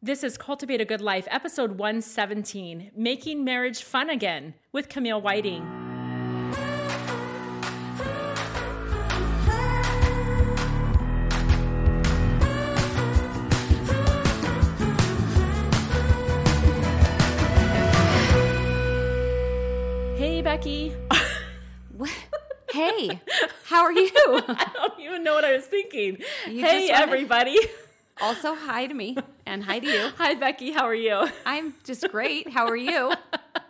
This is Cultivate a Good Life, episode 117 Making Marriage Fun Again with Camille Whiting. Hey, Becky. Hey, how are you? I don't even know what I was thinking. You hey, everybody. Also, hi to me and hi to you. Hi, Becky. How are you? I'm just great. How are you?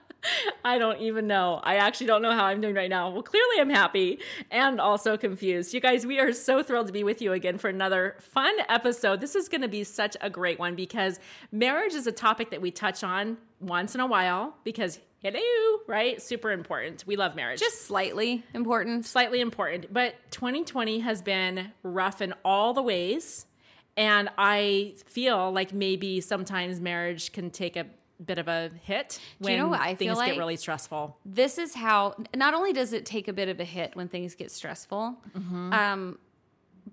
I don't even know. I actually don't know how I'm doing right now. Well, clearly I'm happy and also confused. You guys, we are so thrilled to be with you again for another fun episode. This is going to be such a great one because marriage is a topic that we touch on once in a while because hello, right? Super important. We love marriage. Just slightly important. slightly important, but 2020 has been rough in all the ways. And I feel like maybe sometimes marriage can take a bit of a hit when you know things feel get really stressful. This is how. Not only does it take a bit of a hit when things get stressful, um,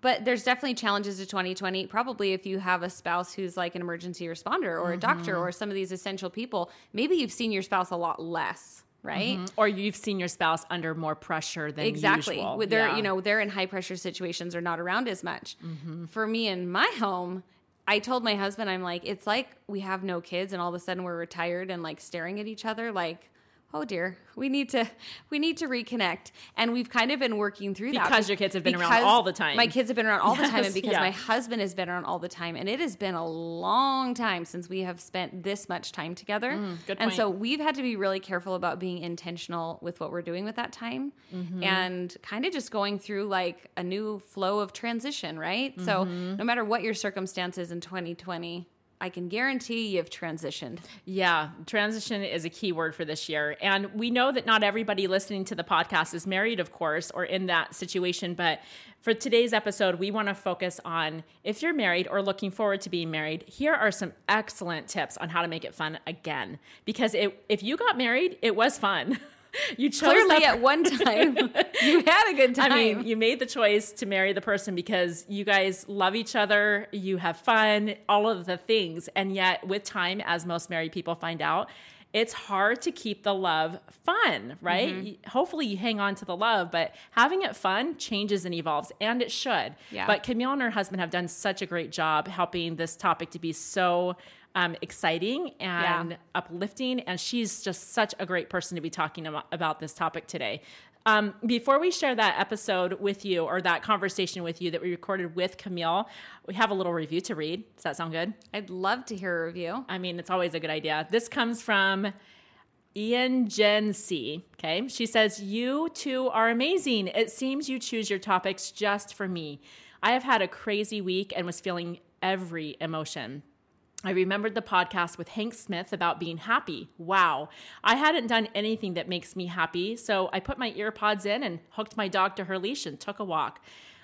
but there's definitely challenges to 2020. Probably if you have a spouse who's like an emergency responder or a doctor or some of these essential people, maybe you've seen your spouse a lot less, right? Or you've seen your spouse under more pressure than exactly usual. They're Yeah. you know they're in high pressure situations or not around as much Mm-hmm. for me in my home i told my husband i'm like it's like we have no kids and all of a sudden we're retired and like staring at each other like oh dear we need to we need to reconnect and we've kind of been working through that Because your kids have been around Because all the time. my kids have been around all the time and because yeah. my husband has been around all the time and it has been a long time since we have spent this much time together Mm, good and so we've had to be really careful about being intentional with what we're doing with that time Mm-hmm. and kind of just going through like a new flow of transition, right? So Mm-hmm. no matter what your circumstances in 2020, I can guarantee you've transitioned. Yeah, transition is a key word for this year. And we know that not everybody listening to the podcast is married, of course, or in that situation. But for today's episode, we want to focus on if you're married or looking forward to being married, here are some excellent tips on how to make it fun again. Because it, if you got married, it was fun. You chose Clearly, at one time, you had a good time. I mean, you made the choice to marry the person because you guys love each other, you have fun, all of the things. And yet, with time, as most married people find out, it's hard to keep the love fun, right? Mm-hmm. Hopefully, you hang on to the love, but having it fun changes and evolves, and it should. Yeah. But Camille and her husband have done such a great job helping this topic to be so um, exciting and Yeah. uplifting. And she's just such a great person to be talking about, this topic today. Um, before we share that episode with you or that conversation with you that we recorded with Camille, we have a little review to read. Does that sound good? I'd love to hear a review. I mean, it's always a good idea. This comes from Ian Jen C. Okay. She says, You two are amazing. It seems you choose your topics just for me. I have had a crazy week and was feeling every emotion. I remembered the podcast with Hank Smith about being happy. Wow. I hadn't done anything that makes me happy, so I put my earpods in and hooked my dog to her leash and took a walk.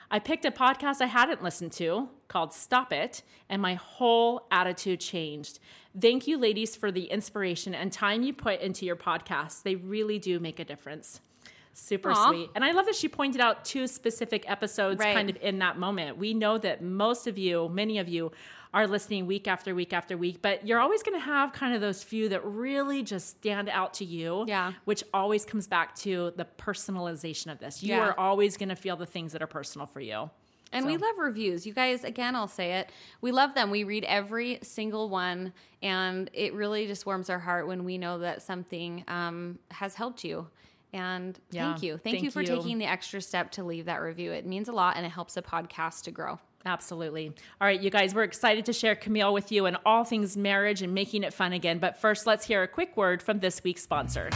I picked a podcast I hadn't listened to called Stop It, and my whole attitude changed. Thank you, ladies, for the inspiration and time you put into your podcasts. They really do make a difference. Super Aw. sweet. And I love that she pointed out two specific episodes Right. kind of in that moment. We know that most of you, many of you, are listening week after week after week, but you're always going to have kind of those few that really just stand out to you. Yeah. Which always comes back to the personalization of this. You Yeah. are always going to feel the things that are personal for you. And we love reviews. You guys, again, I'll say it. We love them. We read every single one, and it really just warms our heart when we know that something um, has helped you. And Yeah. thank you. Thank, Thank you for you. taking the extra step to leave that review. It means a lot and it helps a podcast to grow. Absolutely. All right, you guys, we're excited to share Camille with you and all things marriage and making it fun again. But first, let's hear a quick word from this week's sponsor.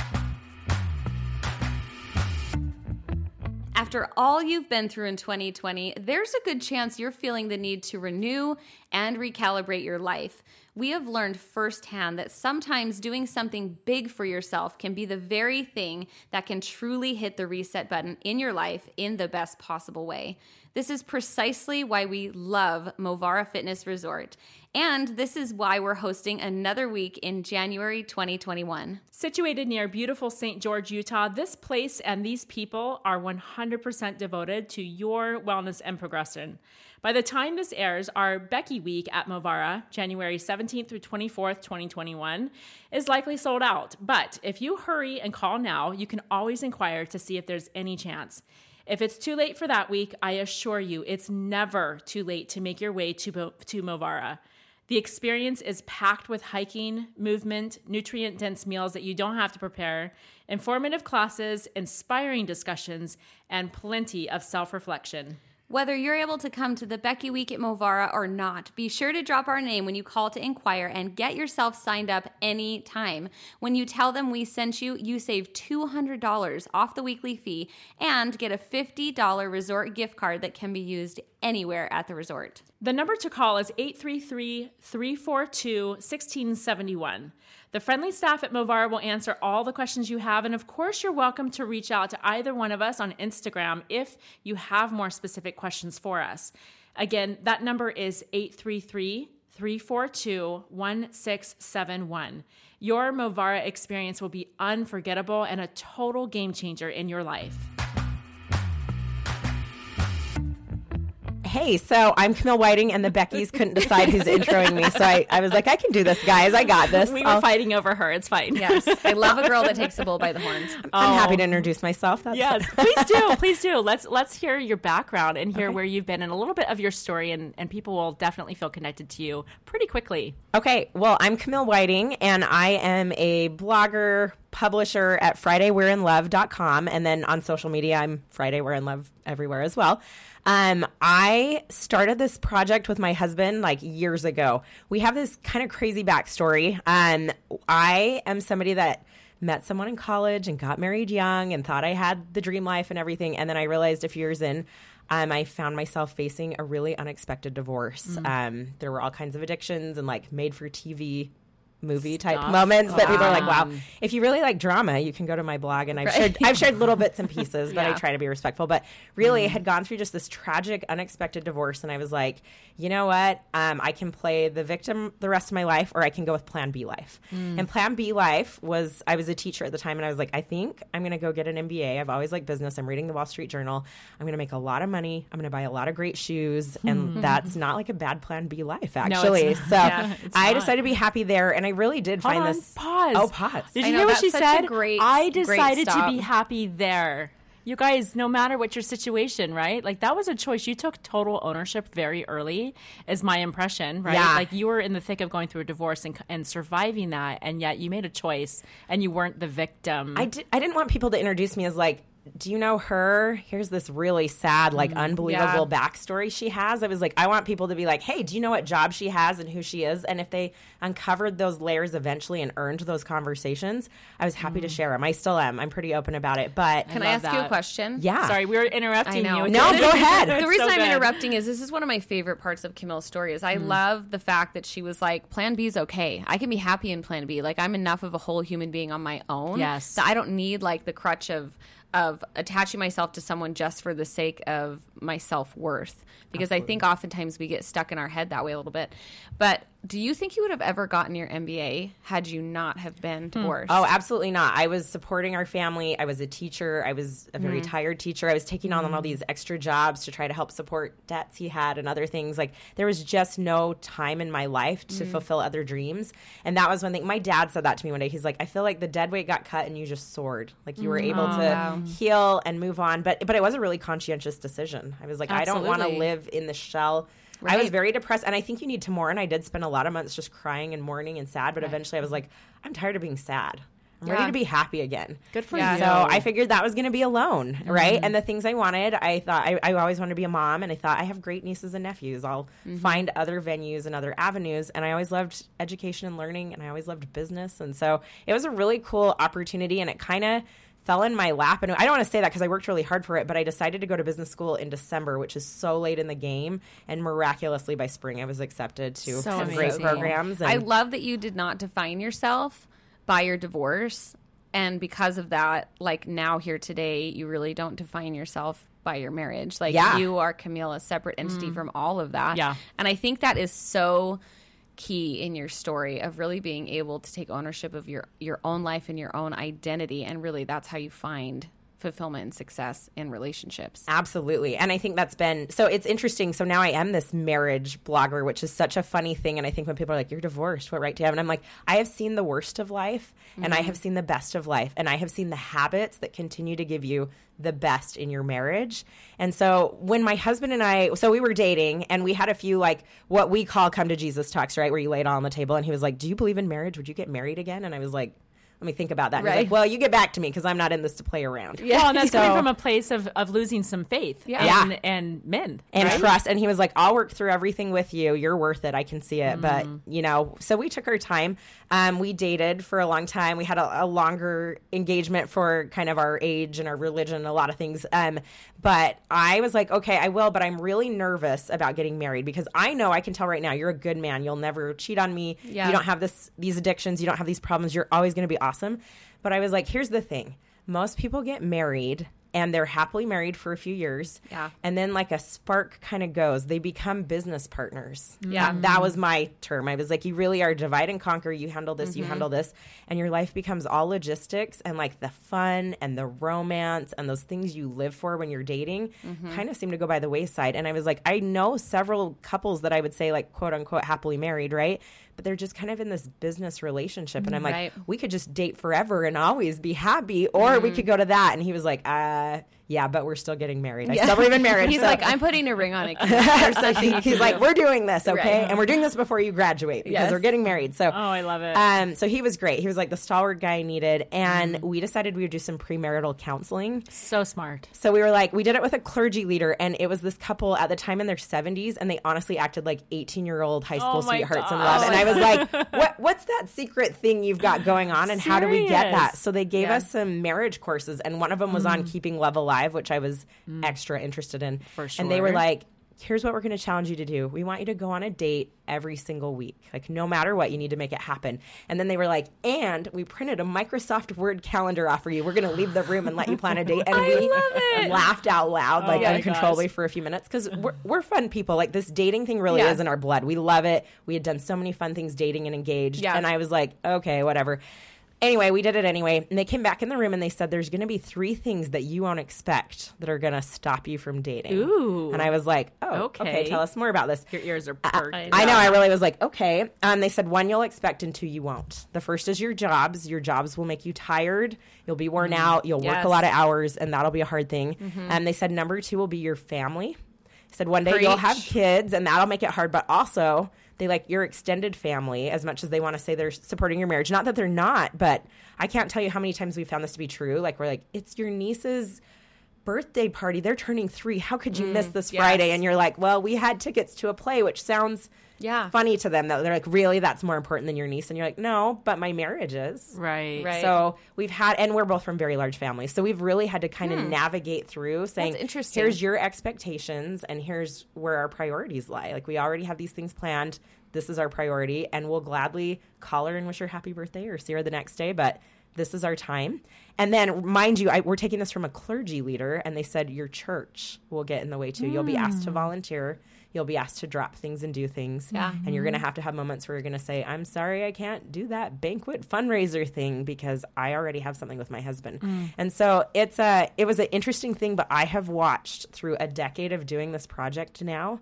After all you've been through in 2020, there's a good chance you're feeling the need to renew and recalibrate your life. We have learned firsthand that sometimes doing something big for yourself can be the very thing that can truly hit the reset button in your life in the best possible way. This is precisely why we love Movara Fitness Resort. And this is why we're hosting another week in January 2021. Situated near beautiful St. George, Utah, this place and these people are 100% devoted to your wellness and progression. By the time this airs, our Becky Week at Movara, January 17th through 24th, 2021, is likely sold out. But if you hurry and call now, you can always inquire to see if there's any chance. If it's too late for that week, I assure you it's never too late to make your way to, to Movara. The experience is packed with hiking, movement, nutrient dense meals that you don't have to prepare, informative classes, inspiring discussions, and plenty of self reflection. Whether you're able to come to the Becky Week at Movara or not, be sure to drop our name when you call to inquire and get yourself signed up anytime. When you tell them we sent you, you save $200 off the weekly fee and get a $50 resort gift card that can be used anywhere at the resort. The number to call is 833 342 1671. The friendly staff at Movara will answer all the questions you have. And of course, you're welcome to reach out to either one of us on Instagram if you have more specific questions for us. Again, that number is 833 342 1671. Your Movara experience will be unforgettable and a total game changer in your life. Hey, so I'm Camille Whiting, and the Beckys couldn't decide who's introing me. So I, I was like, I can do this, guys. I got this. We were I'll, fighting over her. It's fine. Yes. I love a girl that takes the bull by the horns. I'm oh. happy to oh. introduce myself. That's yes, please do. Please do. Let's let's hear your background and hear okay. where you've been and a little bit of your story, and, and people will definitely feel connected to you pretty quickly. Okay. Well, I'm Camille Whiting, and I am a blogger, publisher at FridayWe'reInLove.com. And then on social media, I'm Friday We're in Love everywhere as well. Um, I started this project with my husband like years ago. We have this kind of crazy backstory. Um, I am somebody that met someone in college and got married young and thought I had the dream life and everything. And then I realized a few years in, um, I found myself facing a really unexpected divorce. Mm. Um, there were all kinds of addictions and like made for TV movie type moments that people are like, wow. If you really like drama, you can go to my blog and I've right. shared I've shared little bits and pieces, but yeah. I try to be respectful. But really, mm. I had gone through just this tragic, unexpected divorce, and I was like, you know what? Um, I can play the victim the rest of my life, or I can go with Plan B life. Mm. And Plan B life was I was a teacher at the time, and I was like, I think I'm going to go get an MBA. I've always liked business. I'm reading the Wall Street Journal. I'm going to make a lot of money. I'm going to buy a lot of great shoes, and that's not like a bad Plan B life, actually. No, so yeah, I not. decided to be happy there, and I really did find on, this. Pause. Oh, pause. Did you know, hear what she said? Great, I decided to be happy there. You guys, no matter what your situation, right? Like that was a choice. You took total ownership very early, is my impression, right? Yeah. Like you were in the thick of going through a divorce and, and surviving that, and yet you made a choice and you weren't the victim. I didn't want people to introduce me as like, do you know her? Here's this really sad, like mm, unbelievable yeah. backstory she has. I was like, I want people to be like, hey, do you know what job she has and who she is? And if they uncovered those layers eventually and earned those conversations, I was happy mm. to share them. I still am. I'm pretty open about it. But can I, I ask that. you a question? Yeah. Sorry, we were interrupting you. No, go ahead. the reason so I'm interrupting is this is one of my favorite parts of Camille's story. Is I mm. love the fact that she was like, Plan B is okay. I can be happy in Plan B. Like I'm enough of a whole human being on my own. Yes. So I don't need like the crutch of of attaching myself to someone just for the sake of my self worth. Because Absolutely. I think oftentimes we get stuck in our head that way a little bit. But do you think you would have ever gotten your MBA had you not have been hmm. divorced? Oh, absolutely not. I was supporting our family. I was a teacher. I was a very mm. tired teacher. I was taking on mm. all these extra jobs to try to help support debts he had and other things. Like there was just no time in my life to mm. fulfill other dreams. And that was one thing. My dad said that to me one day. He's like, I feel like the dead weight got cut and you just soared. Like you were mm. able oh, to wow. heal and move on. But but it was a really conscientious decision. I was like, absolutely. I don't want to live in the shell Right. I was very depressed, and I think you need to mourn. I did spend a lot of months just crying and mourning and sad, but right. eventually I was like, I'm tired of being sad. I'm yeah. ready to be happy again. Good for yeah. you. So I figured that was going to be alone, mm-hmm. right? And the things I wanted, I thought I, I, always wanted to be a mom, and I thought I have great nieces and nephews. I'll mm-hmm. find other venues and other avenues. And I always loved education and learning, and I always loved business. And so it was a really cool opportunity, and it kind of fell in my lap. And I don't want to say that because I worked really hard for it, but I decided to go to business school in December, which is so late in the game. And miraculously by spring, I was accepted to so some amazing. great programs. And I love that you did not define yourself by your divorce. And because of that, like now here today, you really don't define yourself by your marriage. Like yeah. you are Camille, a separate entity mm. from all of that. Yeah. And I think that is so key in your story of really being able to take ownership of your your own life and your own identity and really that's how you find fulfillment and success in relationships. Absolutely. And I think that's been so it's interesting. So now I am this marriage blogger, which is such a funny thing. And I think when people are like, You're divorced, what right do you have? And I'm like, I have seen the worst of life and I mm-hmm. have seen the best of life. And I have seen the habits that continue to give you the best in your marriage. And so when my husband and I, so we were dating and we had a few like what we call come to Jesus talks, right? Where you lay it all on the table. And he was like, Do you believe in marriage? Would you get married again? And I was like, let me think about that. And Right. like, well, you get back to me because I'm not in this to play around. Well, and that's So- coming from a place of, of losing some faith Yeah. and, and men. and right? trust. And he was like, I'll work through everything with you. You're worth it. I can see it. But, Mm. you know, so we took our time. Um, we dated for a long time. We had a, a longer engagement for kind of our age and our religion, and a lot of things. Um, but I was like, okay, I will, but I'm really nervous about getting married because I know I can tell right now you're a good man. You'll never cheat on me. Yeah. You don't have this these addictions. You don't have these problems. You're always going to be awesome. But I was like, here's the thing. Most people get married and they're happily married for a few years. Yeah. And then like a spark kind of goes. They become business partners. Yeah. That, that was my term. I was like, you really are divide and conquer. You handle this, Mm-hmm. you handle this. And your life becomes all logistics and like the fun and the romance and those things you live for when you're dating Mm-hmm. kind of seem to go by the wayside. And I was like, I know several couples that I would say like quote unquote happily married, right? But they're just kind of in this business relationship. And I'm like, Right. we could just date forever and always be happy, or we could go to that. And he was like, uh, yeah, but we're still getting married. I still believe in marriage. He's so- like, I'm putting a ring on it. Keith. so he's like, we're doing this, okay? Right. And we're doing this before you graduate because Yes. we're getting married. So, Oh, I love it. um, so he was great. He was like the stalwart guy I needed, and Mm-hmm. we decided we would do some premarital counseling. so smart. So we were like, we did it with a clergy leader, and it was this couple at the time in their 70s, and they honestly acted like 18 year old high school Oh sweethearts in God. love. And I was like, what, what's that secret thing you've got going on, and how do we get that? So they gave Yeah. us some marriage courses, and one of them was on keeping love alive, which I was mm. extra interested in. For And they were like, here's what we're going to challenge you to do. We want you to go on a date every single week. Like, no matter what, you need to make it happen. And then they were like, and we printed a Microsoft Word calendar off for you. We're going to leave the room and let you plan a date. And we laughed out loud, oh like uncontrollably gosh. for a few minutes because we're, we're fun people. Like, this dating thing really Yeah. is in our blood. We love it. We had done so many fun things dating and engaged. Yeah. And I was like, okay, whatever. Anyway, we did it anyway. And they came back in the room and they said, There's going to be three things that you won't expect that are going to stop you from dating. Ooh. And I was like, Oh, okay. Okay. tell us more about this. Your ears are I, perked. I know. I really was like, okay. Um, they said one you'll expect and two you won't. The first is your jobs. Your jobs will make you tired. You'll be worn mm-hmm. out. You'll work a lot of hours, and that'll be a hard thing. And they said number two will be your family. Said one day you'll have kids, and that'll make it hard. But also, they like your extended family as much as they want to say they're supporting your marriage. Not that they're not, but I can't tell you how many times we found this to be true. Like we're like, it's your niece's birthday party. They're turning three. How could you miss mm, this yes. Friday? And you're like, well, we had tickets to a play, which sounds Yeah. funny to them. That they're like, really, that's more important than your niece. And you're like, no, but my marriage is. Right. Right. So we've had, and we're both from very large families. So we've really had to kind of navigate through saying, Hmm. interesting. here's your expectations and here's where our priorities lie. Like we already have these things planned. This is our priority. And we'll gladly call her and wish her happy birthday or see her the next day. But this is our time. And then, mind you, I, we're taking this from a clergy leader, and they said your church will get in the way too. You'll be asked to volunteer. You'll be asked to drop things and do things. Yeah. And you're going to have to have moments where you're going to say, I'm sorry, I can't do that banquet fundraiser thing because I already have something with my husband. Mm. And so it's a, it was an interesting thing, but I have watched through a decade of doing this project now.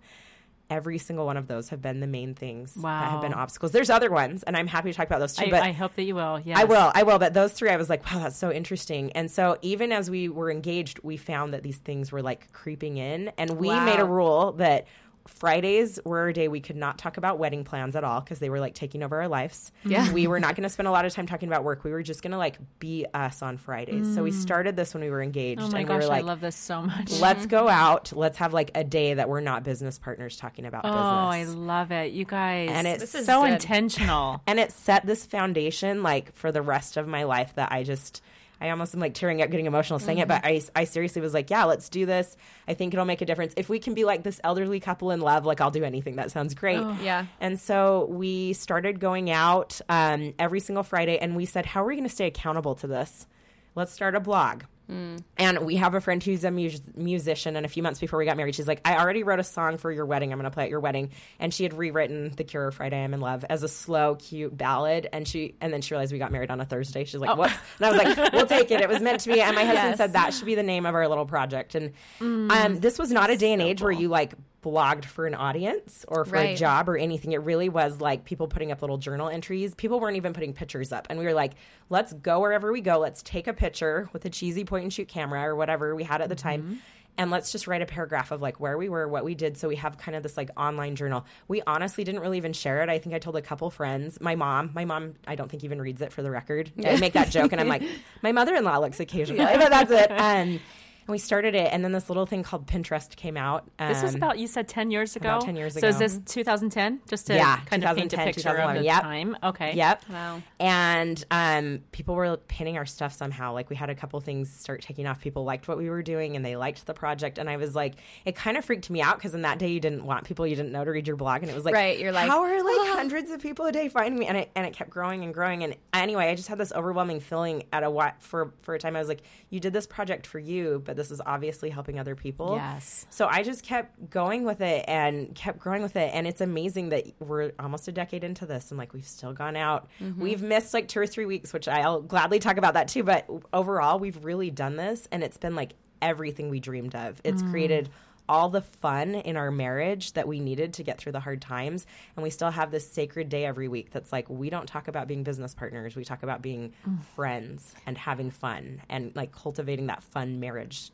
Every single one of those have been the main things that have been obstacles. There's other ones, and I'm happy to talk about those too. I, but I hope that you will. Yeah, I will, I will. But those three, I was like, wow, that's so interesting. And so even as we were engaged, we found that these things were like creeping in, and we Wow. made a rule that Fridays were a day we could not talk about wedding plans at all because they were like taking over our lives. Yeah. we were not going to spend a lot of time talking about work. We were just going to like be us on Fridays. So we mm. started this when we were engaged, Oh my and gosh, we were like, I love this so much. let's go out, let's have like a day that we're not business partners talking about oh, business. Oh, I love it, you guys. And it's so good. intentional. and it set this foundation like for the rest of my life that I just I almost am like tearing up getting emotional saying it but I, I seriously was like yeah let's do this. I think it'll make a difference. If we can be like this elderly couple in love like I'll do anything. That sounds great. Yeah. and so we started going out um, every single Friday and we said how are we going to stay accountable to this? Let's start a blog And we have a friend who's a mus- musician, and a few months before we got married, she's like, "I already wrote a song for your wedding. I'm going to play at your wedding." And she had rewritten "The Cure" "Friday I'm in Love" as a slow, cute ballad. And she, and then she realized we got married on a Thursday. She's like, "What?" And I was like, "We'll take it. It was meant to be." And my husband Yes. said that should be the name of our little project. And um, this was not a day and age where you like blogged for an audience or for a job or anything. It really was like people putting up little journal entries. People weren't even putting pictures up. And we were like, let's go wherever we go. Let's take a picture with a cheesy point and shoot camera or whatever we had at the time. And let's just write a paragraph of like where we were, what we did. So we have kind of this like online journal. We honestly didn't really even share it. I think I told a couple friends. My mom, my mom, I don't think even reads it for the record. I make that joke and I'm like, my mother in law looks occasionally, but that's it. Um, and we started it. And then this little thing called Pinterest came out. This was Um, about you said ten years ago. about 10 years ago. So is this 2010? Just to Yeah, kind of paint a 2010, picture of 2011. the Yep. time. Okay. Yep. Wow. And um, people were pinning our stuff somehow. Like we had a couple things start taking off. People liked what we were doing and they liked the project. And I was like, it kind of freaked me out because in that day you didn't want people you didn't know to read your blog. And it was like, Right, you're like, how are like hundreds of people a day finding me? And it and it kept growing and growing. And anyway, I just had this overwhelming feeling at a what for for a time. I was like, you did this project for you, but this is obviously helping other people. Yes. So I just kept going with it and kept growing with it. And it's amazing that we're almost a decade into this and like we've still gone out. Mm-hmm. We've missed like two or three weeks, which I'll gladly talk about that too. But overall, we've really done this and it's been like everything we dreamed of. It's mm. created all the fun in our marriage that we needed to get through the hard times. And we still have this sacred day every week that's like, we don't talk about being business partners. We talk about being mm. friends and having fun and like cultivating that fun marriage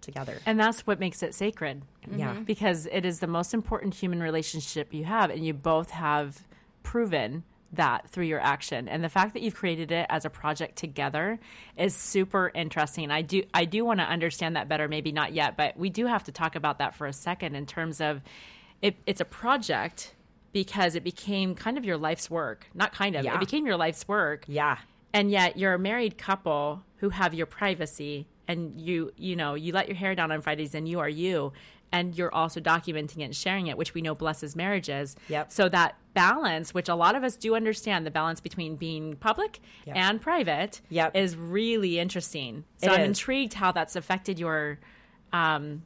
together. And that's what makes it sacred. Yeah. Mm-hmm. Because it is the most important human relationship you have, and you both have proven that through your action. And the fact that you've created it as a project together is super interesting. I do I do want to understand that better, maybe not yet, but we do have to talk about that for a second in terms of it, it's a project because it became kind of your life's work. Not kind of, Yeah. it became your life's work Yeah. and yet you're a married couple who have your privacy and you you know you let your hair down on fridays and you are you and you're also documenting it and sharing it which we know blesses marriages Yep. so that balance which a lot of us do understand the balance between being public Yep. and private Yep. is really interesting so It i'm is. intrigued how that's affected your um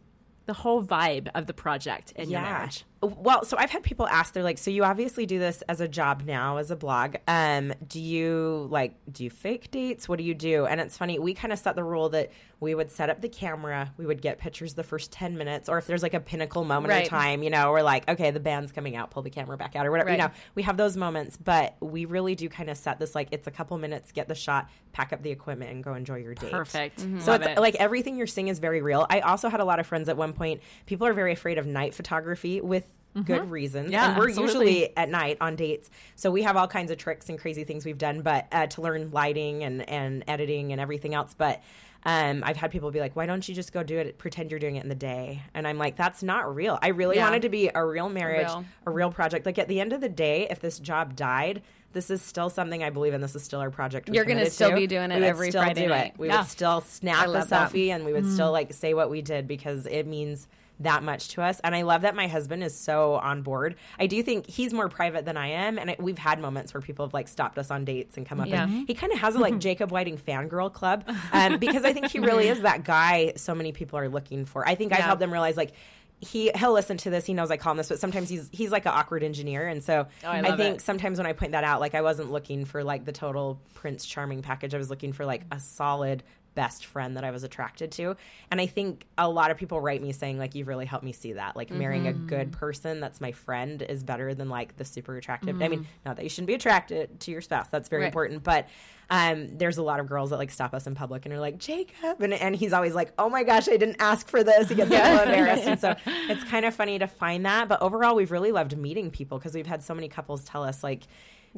the whole vibe of the project in your marriage Well, so I've had people ask, they're like, so you obviously do this as a job now, as a blog. Um, do you like, do you fake dates? What do you do? And it's funny, we kind of set the rule that we would set up the camera, we would get pictures the first 10 minutes, or if there's like a pinnacle moment Right. of time, you know, we're like, okay, the band's coming out, pull the camera back out, or whatever, you know, we have those moments, but we really do kind of set this like, it's a couple minutes, get the shot, pack up the equipment, and go enjoy your date. perfect So Love it's it. like everything you're seeing is very real. I also had a lot of friends at one point. People are very afraid of night photography with good reasons, Mm-hmm. Yeah, and we're absolutely. usually at night on dates. So we have all kinds of tricks and crazy things we've done, but uh, to learn lighting and and editing and everything else. But um, I've had people be like, "Why don't you just go do it? Pretend you're doing it in the day?" And I'm like, "That's not real. I really Yeah. wanted to be a real marriage, Real. a real project. Like at the end of the day, if this job died." This is still something I believe in. This is still our project. we're You're gonna still be doing it We would every still Friday night. It. We Yeah. would still snap a love that. selfie and we would still like say what we did because it means that much to us. And I love that my husband is so on board. I do think he's more private than I am, and it, we've had moments where people have like stopped us on dates and come up. Yeah. and He kind of has a like Jacob Whiting fangirl club um, because I think he really is that guy. So many people are looking for. I think I've helped them realize like. He he'll listen to this. He knows I call him this, but sometimes he's he's like an awkward engineer, and so Oh, I I, think it. sometimes when I point that out, like I wasn't looking for like the total Prince Charming package. I was looking for like a solid best friend that I was attracted to. And I think a lot of people write me saying like you've really helped me see that. Like marrying a good person that's my friend is better than like the super attractive. I mean, not that you shouldn't be attracted to your spouse. That's very Right. important, but um, there's a lot of girls that like stop us in public and are like Jacob, and and he's always like, oh my gosh, I didn't ask for this. He gets so embarrassed, and so it's kind of funny to find that. But overall, we've really loved meeting people because we've had so many couples tell us like.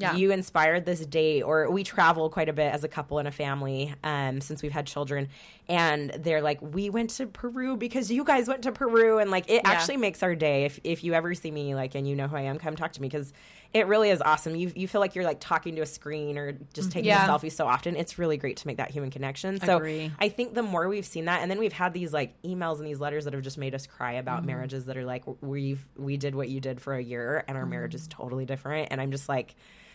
Yeah. You inspired this date, or we travel quite a bit as a couple and a family um, since we've had children, and they're like, we went to Peru because you guys went to Peru, and like it Yeah. actually makes our day. If if you ever see me, like, and you know who I am, come talk to me because it really is awesome. You you feel like you're like talking to a screen or just taking Yeah. a selfie so often. It's really great to make that human connection. So Agree. I think the more we've seen that, and then we've had these like emails and these letters that have just made us cry about Mm-hmm. marriages that are like, we've we did what you did for a year, and our marriage Mm-hmm. is totally different. And I'm just like,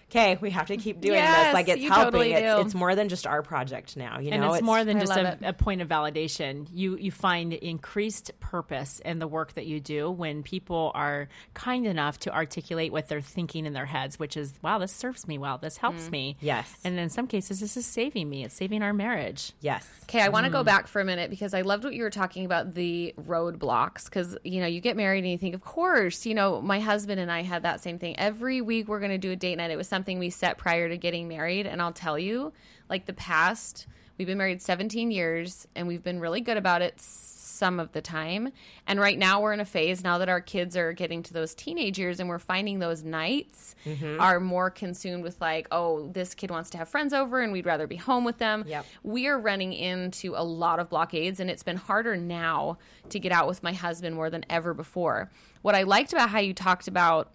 okay, we have to keep doing Yes, this. Like it's helping. totally it's, it's more than just our project now. You and know, it's, more than I just a, a point of validation. You you find increased purpose in the work that you do when people are kind enough to articulate what they're thinking in their heads, which is, "Wow, this serves me well. This helps mm. me." Yes. and in some cases, this is saving me. It's saving our marriage. yes. Okay, I want to go mm. back for a minute because I loved what you were talking about the roadblocks. Because, you know, you get married and you think, of course, you know, my husband and I had that same thing. Every week we're going to do a date night. It was something we set prior to getting married. And I'll tell you, like the past, we've been married 17 years and we've been really good about it some of the time. And right now we're in a phase now that our kids are getting to those teenage years and we're finding those nights mm-hmm. are more consumed with like, oh, this kid wants to have friends over and we'd rather be home with them. Yep. We are running into a lot of blockades and it's been harder now to get out with my husband more than ever before. What I liked about how you talked about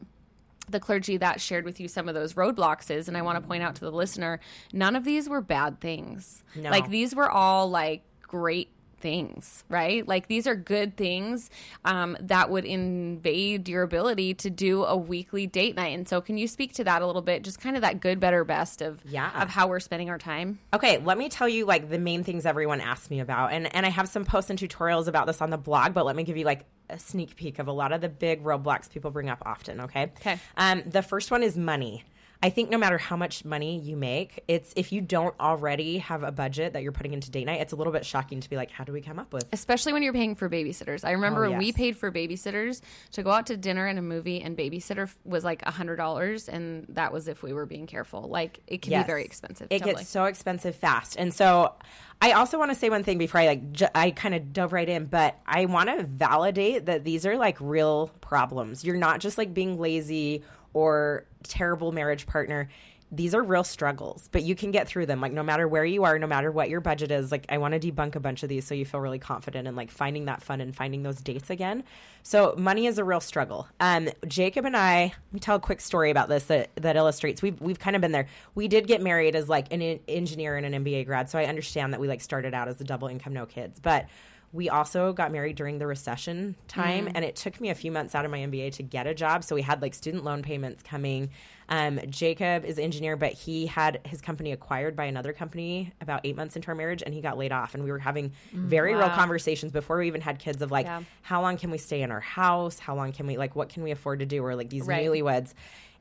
the clergy that shared with you some of those roadblocks is, and I want to point out to the listener, none of these were bad things. No. Like these were all like great things, right? Like these are good things um, that would invade your ability to do a weekly date night. And so, can you speak to that a little bit? Just kind of that good, better, best of Yeah. of how we're spending our time. Okay, let me tell you like the main things everyone asks me about. And and I have some posts and tutorials about this on the blog, but let me give you like a sneak peek of a lot of the big roadblocks people bring up often, okay? Okay. Um the first one is money. I think no matter how much money you make, it's if you don't already have a budget that you're putting into date night, it's a little bit shocking to be like, how do we come up with? especially when you're paying for babysitters. I remember Oh, when we paid for babysitters to go out to dinner and a movie, and babysitter was like a hundred dollars, and that was if we were being careful. Like it can Yes. be very expensive. It totally. gets so expensive fast. And so I also want to say one thing before I like ju- I kind of dove right in, but I want to validate that these are like real problems. You're not just like being lazy or terrible marriage partner. These are real struggles, but you can get through them. Like no matter where you are, no matter what your budget is. Like I want to debunk a bunch of these so you feel really confident in like finding that fun and finding those dates again. So money is a real struggle. Um, Jacob and I, let me tell a quick story about this that, that illustrates. We've we've kind of been there. We did get married as like an engineer and an MBA grad, so I understand that we like started out as a double income, no kids, but. We also got married during the recession time, and it took me a few months out of my MBA to get a job. So we had like student loan payments coming. Um, Jacob is an engineer, but he had his company acquired by another company about eight months into our marriage, and he got laid off. And we were having very real conversations before we even had kids of like, Yeah. how long can we stay in our house? How long can we like what can we afford to do? We're like these Right. newlyweds.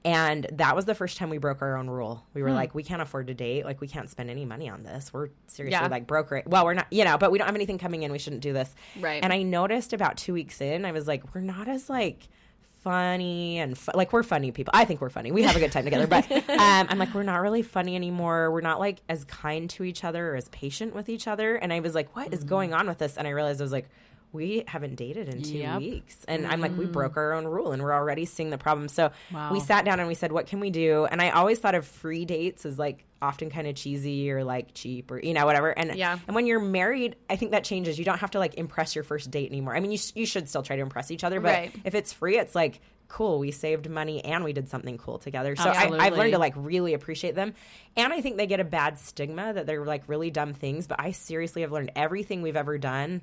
And that was the first time we broke our own rule. We were like, we can't afford to date. Like, we can't spend any money on this. We're seriously Yeah. like broke. Well, we're not, you know, but we don't have anything coming in. We shouldn't do this. Right. And I noticed about two weeks in, I was like, we're not as like funny and fu- like we're funny people. I think we're funny. We have a good time together. But um, I'm like, we're not really funny anymore. We're not like as kind to each other or as patient with each other. And I was like, what is going on with this? And I realized I was like, we haven't dated in two Yep. weeks. And I'm like, we mm. broke our own rule and we're already seeing the problem. So Wow. we sat down and we said, what can we do? And I always thought of free dates as like often kind of cheesy or like cheap or, you know, whatever. And, Yeah. and when you're married, I think that changes. You don't have to like impress your first date anymore. I mean, you, you should still try to impress each other, but Right. if it's free, it's like, cool, we saved money and we did something cool together. So I, I've learned to like really appreciate them. And I think they get a bad stigma that they're like really dumb things, but I seriously have learned everything we've ever done.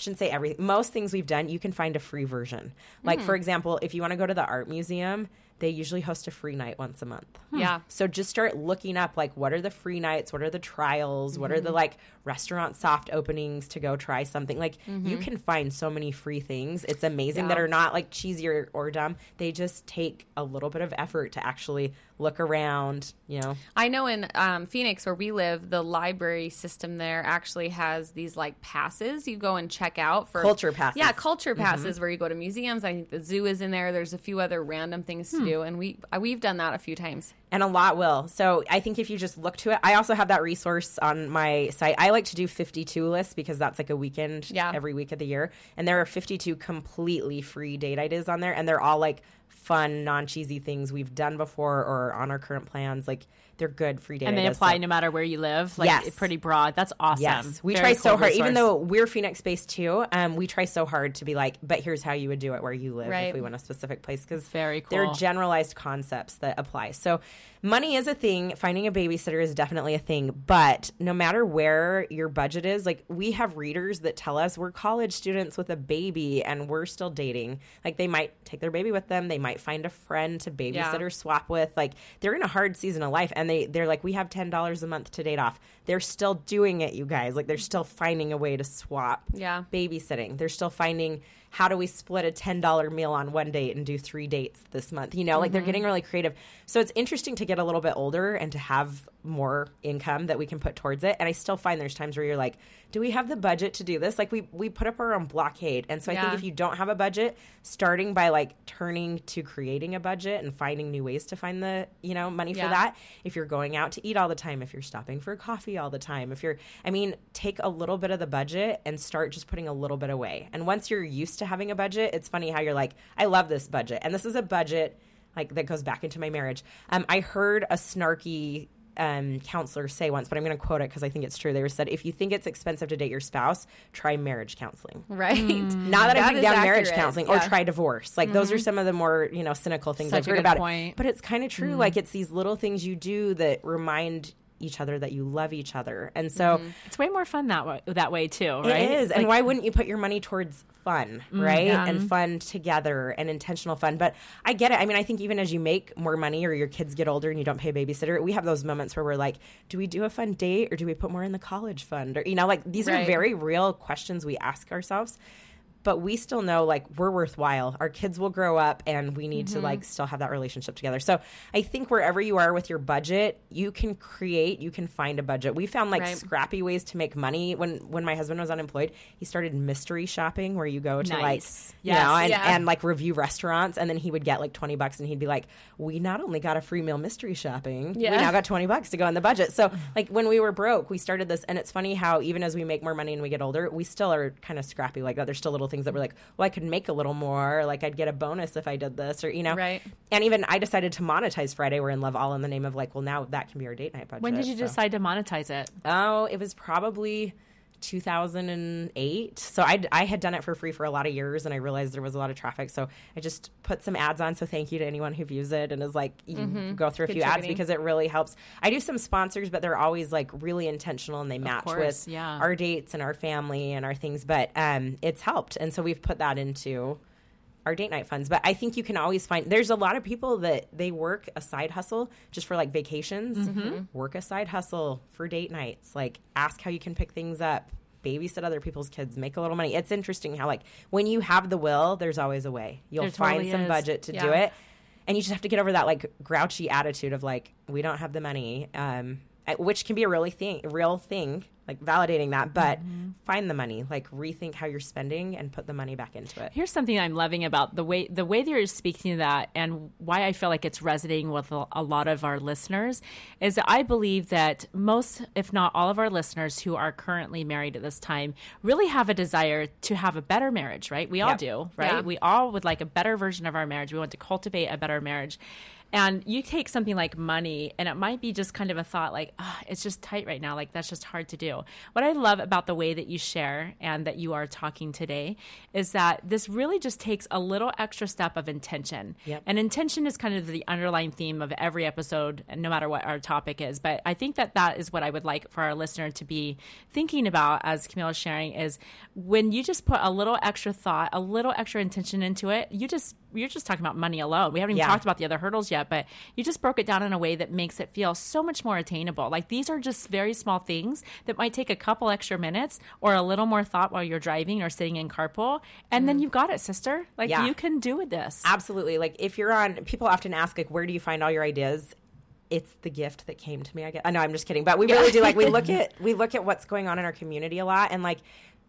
Shouldn't say everything. Most things we've done, you can find a free version. Like, for mm-hmm. example, if you want to go to the art museum, they usually host a free night once a month. Hmm. Yeah. So just start looking up like what are the free nights, what are the trials, what are the mm-hmm. like restaurant soft openings to go try something. Like you mm-hmm. can find so many free things. It's amazing that are not like cheesy or, or dumb. They just take a little bit of effort to actually look around, you know. I know in um, Phoenix, where we live, the library system there actually has these like passes you go and check out for Culture passes. Yeah, culture passes where you go to museums. I think the zoo is in there. There's a few other random things to do, and we uh, we've done that a few times. and a lot will. So I think if you just look to it, I also have that resource on my site. I like to do 52 lists because that's like a weekend Yeah. every week of the year. And there are 52 completely free date ideas on there. And they're all like fun, non cheesy things we've done before or on our current plans. Like they're good free date and they apply So- no matter where you live. Like Yes. pretty broad. That's awesome. Yes, we Very try so cool hard. Even though we're Phoenix based too, um, we try so hard to be like, but here's how you would do it where you live Right. if we went a specific place because Very They're generalized concepts that apply. So money is a thing. Finding a babysitter is definitely a thing. But no matter where your budget is, like we have readers that tell us we're college students with a baby and we're still dating. Like they might take their baby with them. They might find a friend to babysit Yeah. or swap with. Like they're in a hard season of life and they, they're like, we have $10 a month to date off. They're still doing it, you guys. Like they're still finding a way to swap Yeah. babysitting. They're still finding how do we split a $10 meal on one date and do three dates this month? You know, like they're mm-hmm. getting really creative. So it's interesting to get a little bit older and to have more income that we can put towards it. And I still find there's times where you're like, do we have the budget to do this? Like we we put up our own blockade. And so I Yeah. think if you don't have a budget, starting by like turning to creating a budget and finding new ways to find the, you know, money Yeah. for that. If you're going out to eat all the time, if you're stopping for coffee all the time, if you're I mean, take a little bit of the budget and start just putting a little bit away. And once you're used to having a budget, it's funny how you're like, I love this budget. And this is a budget like that goes back into my marriage. Um, I heard a snarky um, counselor say once, but I'm going to quote it because I think it's true. They were said, if you think it's expensive to date your spouse, try marriage counseling. Right. Mm. Mm. Not that, That I put is down marriage counseling Yeah. or try divorce. Like those are mm-hmm. some of the more you know cynical things Such I've heard about point. it. But it's kind of true. Mm-hmm. Like it's these little things you do that remind each other that you love each other, and so. Mm-hmm. It's way more fun that way, that way too, right? It is. And Like, why wouldn't you put your money towards fun, mm, right? yeah. And fun together and intentional fun. But I get it. I mean, I think even as you make more money or your kids get older and you don't pay a babysitter, we have those moments where we're like, do we do a fun date or do we put more in the college fund? Or, you know, like these are very real questions we ask ourselves. But we still know like we're worthwhile. Our kids will grow up and we need Mm-hmm. to like still have that relationship together. So I think wherever you are with your budget, you can create, you can find a budget. We found like Right. scrappy ways to make money. When when my husband was unemployed, he started mystery shopping where you go to like Nice. you know and, Yeah. and like review restaurants and then he would get like 20 bucks and he'd be like, We not only got a free meal mystery shopping, we now got 20 bucks to go in the budget. So like when we were broke, we started this and it's funny how even as we make more money and we get older, we still are kind of scrappy like that. There's still little things that we're like, Well, I could make a little more, like I'd get a bonus if I did this or you know. Right. And even I decided to monetize Friday We're in Love all in the name of like, well now that can be our date night budget. when did you so. decide to monetize it? Oh, it was probably 2008. So I, I had done it for free for a lot of years and I realized there was a lot of traffic. So I just put some ads on. So thank you to anyone who views it and is like, you go through a few ads because it really helps. I do some sponsors, but they're always like really intentional and they match course, with yeah. our dates and our family and our things. But um, it's helped. And so we've put that into our date night funds. But I think you can always find there's a lot of people that they work a side hustle just for like vacations, Mm-hmm. work a side hustle for date nights, like ask how you can pick things up, babysit other people's kids, make a little money. It's interesting how like when you have the will, there's always a way. You'll There find totally some is. budget to do it. And you just have to get over that like grouchy attitude of like we don't have the money. Um which can be a really thing, real thing, like validating that, but Mm-hmm. find the money, like rethink how you're spending and put the money back into it. Here's something I'm loving about the way the way that you're speaking to that, and why I feel like it's resonating with a, lot of our listeners, is that I believe that most, if not all, of our listeners who are currently married at this time really have a desire to have a better marriage. Right? We all Yep. do. Right? Yeah. We all would like a better version of our marriage. We want to cultivate a better marriage. And you take something like money, and it might be just kind of a thought like, ah, it's just tight right now. Like, that's just hard to do. What I love about the way that you share and that you are talking today is that this really just takes a little extra step of intention. Yep. And intention is kind of the underlying theme of every episode, no matter what our topic is. But I think that that is what I would like for our listener to be thinking about as Camille is sharing is when you just put a little extra thought, a little extra intention into it, you just, you're just talking about money alone. We haven't even Yeah. talked about the other hurdles yet, but you just broke it down in a way that makes it feel so much more attainable. Like these are just very small things that might take a couple extra minutes or a little more thought while you're driving or sitting in carpool. And then mm. you've got it, sister. Like Yeah. you can do with this. Absolutely. Like if you're on, people often ask like, where do you find all your ideas? It's the gift that came to me. I guess. I know I'm just kidding, but we really do. Like we look at we look at what's going on in our community a lot, and like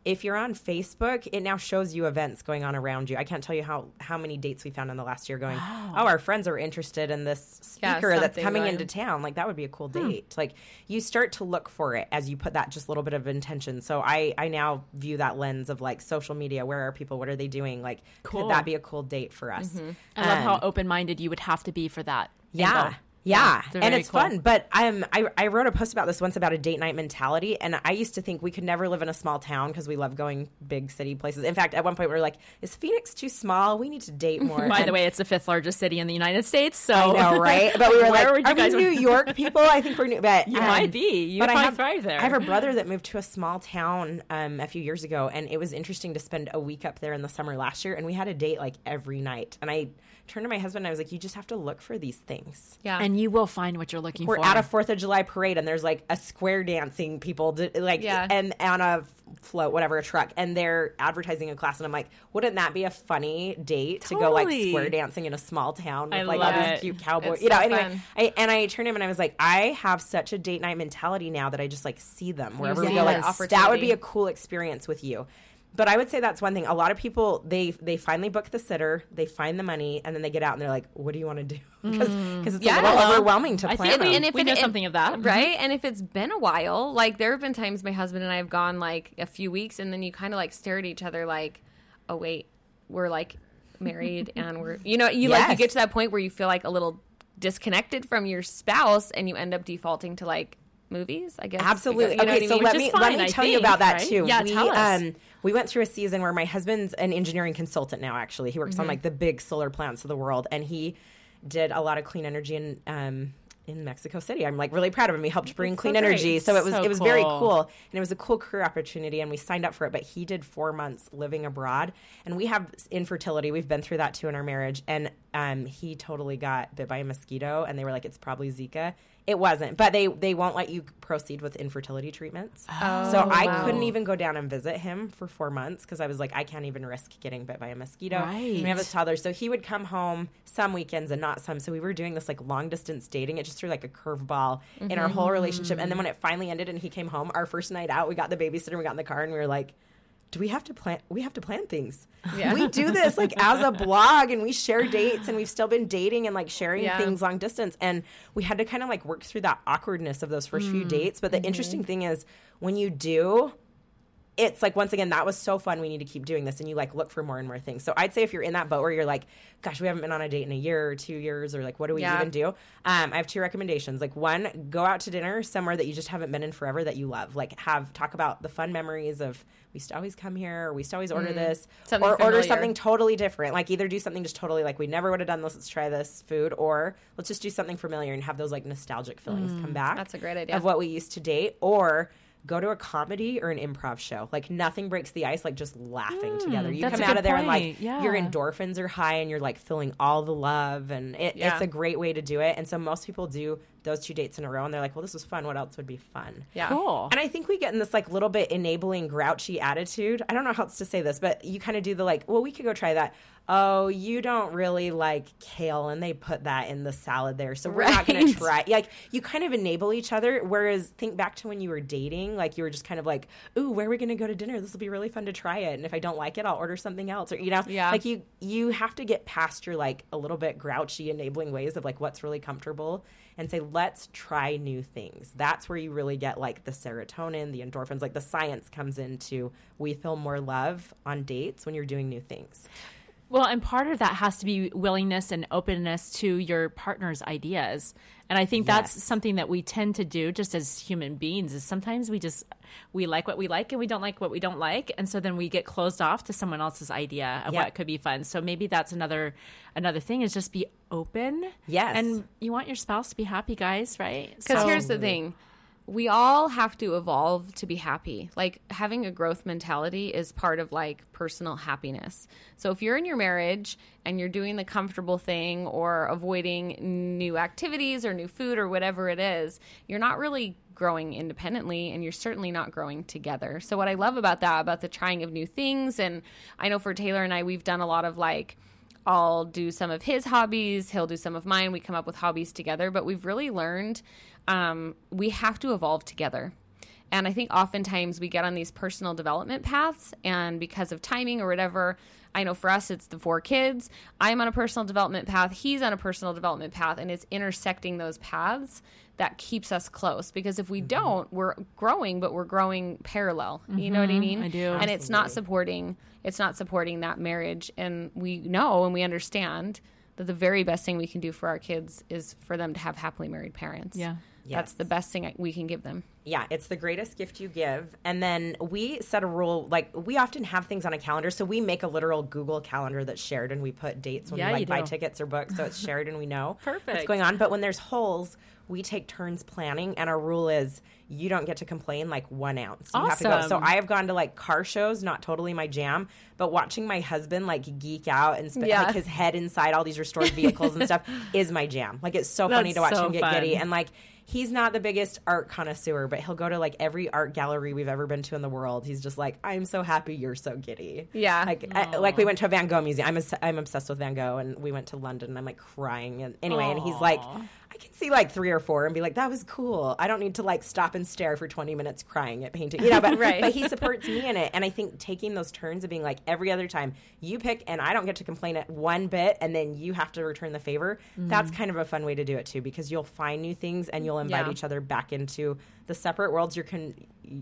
if you're on Facebook, it now shows you events going on around you. I can't tell you how how many dates we found in the last year. Going, oh, our friends are interested in this Yeah, speaker that's coming going- into town. Like that would be a cool date. Like you start to look for it as you put that just little bit of intention. So I I now view that lens of like social media. Where are people? What are they doing? Like Cool. could that be a cool date for us? I love Um, how open minded you would have to be for that. yeah. Yeah, they're and it's cool. fun. But um, I I wrote a post about this once about a date night mentality, and I used to think we could never live in a small town because we love going big city places. In fact, at one point we were like, "Is Phoenix too small? We need to date more." By the way, it's the fifth largest city in the United States. So I know, right? But we were like, "Are we New York people?" I think we're new, but You um, might be. You but I have- thrive there. I have a brother that moved to a small town um, a few years ago, and it was interesting to spend a week up there in the summer last year. And we had a date like every night. And I turned to my husband and I was like, "You just have to look for these things." Yeah. and you will find what you're looking for. We're at a Fourth of July parade, and there's like a square dancing people, d- like, Yeah. and on a float, whatever, a truck, and they're advertising a class. And I'm like, wouldn't that be a funny date to go like square dancing in a small town with I like all these cute cowboys? It's you know, so anyway. fun. I, and I turned him and I was like, I have such a date night mentality now that I just like see them wherever we go. that Like that would be a cool experience with you. But I would say that's one thing. A lot of people they they finally book the sitter, they find the money, and then they get out and they're like, "What do you want to do?" Because it's Yeah. a little Well, overwhelming to I plan. think we, And if we it- know and- something of that, mm-hmm. right? And if it's been a while, like there have been times my husband and I have gone like a few weeks, and then you kind of like stare at each other like, oh wait, we're like married, and we're you know you like you get to that point where you feel like a little disconnected from your spouse, and you end up defaulting to like movies. I guess Absolutely. Because, you know okay, what I so mean? let me is let fine, me tell you about that right? too. Yeah, we, tell us. Um, we went through a season where my husband's an engineering consultant now. Actually, he works Mm-hmm. on like the big solar plants of the world, and he did a lot of clean energy in um, in Mexico City. I'm like really proud of him. He helped bring clean so energy, so it was So it was very cool. cool, and it was a cool career opportunity, and we signed up for it. But he did four months living abroad, and we have infertility. We've been through that too in our marriage, and um, he totally got bit by a mosquito, and they were like, "It's probably Zika." It wasn't, but they they won't let you proceed with infertility treatments. so oh, I wow. couldn't even go down and visit him for four months because I was like, I can't even risk getting bit by a mosquito. Right. We have this toddler, so he would come home some weekends and not some. So we were doing this like long distance dating. It just threw like a curveball in our whole mm-hmm. relationship. And then when it finally ended and he came home, our first night out, we got the babysitter, we got in the car, and we were like. Do we have to plan? We have to plan things. Yeah. We do this like as a blog, and we share dates, and we've still been dating and like sharing Yeah. things long distance. And we had to kind of like work through that awkwardness of those first few mm. dates. But the mm-hmm. interesting thing is, when you do, it's like once again that was so fun. We need to keep doing this. And you like look for more and more things. So i'd say if you're in that boat where you're like gosh we haven't been on a date in a year or two years or like what do we Yeah. even do? Um, i have two recommendations. Like one go out to dinner somewhere that you just haven't been in forever that you love. Like have talk about the fun memories of we used to always come here or we used to always order this Mm. Something or order something totally different. Like either do something just totally like we never would have done this. Let's try this food. Or let's just do something familiar and have those like nostalgic feelings come back Mm. That's a great idea. of what we used to date. Or go to a comedy or an improv show like nothing breaks the ice like just laughing together you come out of there and like. Yeah. your endorphins are high and you're like feeling all the love and it, Yeah. it's a great way to do it and so most people do those two dates in a row and they're like well this was fun what else would be fun yeah. cool. and I think we get in this like little bit enabling, grouchy attitude. I don't know how else to say this, but you kind of do the like, well, we could go try that. Oh, you don't really like kale, and they put that in the salad there, so we're not going to try. Like you kind of enable each other. Whereas think back to when you were dating, like you were just kind of like, ooh, where are we going to go to dinner? This will be really fun to try it, and if I don't like it, I'll order something else, or you know, Yeah. like you you have to get past your like a little bit grouchy enabling ways of like what's really comfortable and say let's try new things that's where you really get like the serotonin the endorphins like the science comes into we feel more love on dates when you're doing new things Well, and part of that has to be willingness and openness to your partner's ideas. And I think that's something that we tend to do just as human beings is sometimes we just we like what we like and we don't like what we don't like and so then we get closed off to someone else's idea of Yeah. what could be fun. So maybe that's another another thing is just be open. Yes. And you want your spouse to be happy, guys, right? Because So- here's the thing. We all have to evolve to be happy. Like having a growth mentality is part of like personal happiness. So if you're in your marriage and you're doing the comfortable thing or avoiding new activities or new food or whatever it is, you're not really growing independently and you're certainly not growing together. So what I love about that about the trying of new things and I know for Taylor and I we've done a lot of like I'll do some of his hobbies, he'll do some of mine. We come up with hobbies together, but we've really learned um, we have to evolve together. And I think oftentimes we get on these personal development paths, and because of timing or whatever, I know for us it's the four kids. I'm on a personal development path, he's on a personal development path, and it's intersecting those paths that keeps us close. Because if we don't, we're growing, but we're growing parallel. You know what I mean? I do. And it's not supporting it's not supporting that marriage and we know and we understand that the very best thing we can do for our kids is for them to have happily married parents. Yeah. That's the best thing we can give them. Yeah, it's the greatest gift you give. And then we set a rule like we often have things on a calendar. So we make a literal Google calendar that's shared and we put dates when Yeah, we like buy tickets or books. So it's shared and we know Perfect. what's going on. But when there's holes, we take turns planning. And our rule is you don't get to complain like one ounce. You have to go. So I have gone to like car shows, not totally my jam, but watching my husband like geek out and spend Yeah. like his head inside all these restored vehicles and stuff is my jam. Like it's so funny to watch so him get fun. giddy. And like he's not the biggest art connoisseur, but he'll go to like every art gallery we've ever been to in the world. He's just like, I'm so happy you're so giddy. Yeah. Like, I, like we went to a Van Gogh museum. I'm, obs- I'm obsessed with Van Gogh, and we went to London, and I'm like crying. And anyway, and he's like, I can see like three or four and be like, that was cool. I don't need to like stop and stare for 20 minutes crying at painting, you know, but, Right. but he supports me in it. And I think taking those turns of being like every other time you pick and I don't get to complain at one bit and then you have to return the favor. That's mm. kind of a fun way to do it too, because you'll find new things and you'll invite Yeah. each other back into the separate worlds you're con-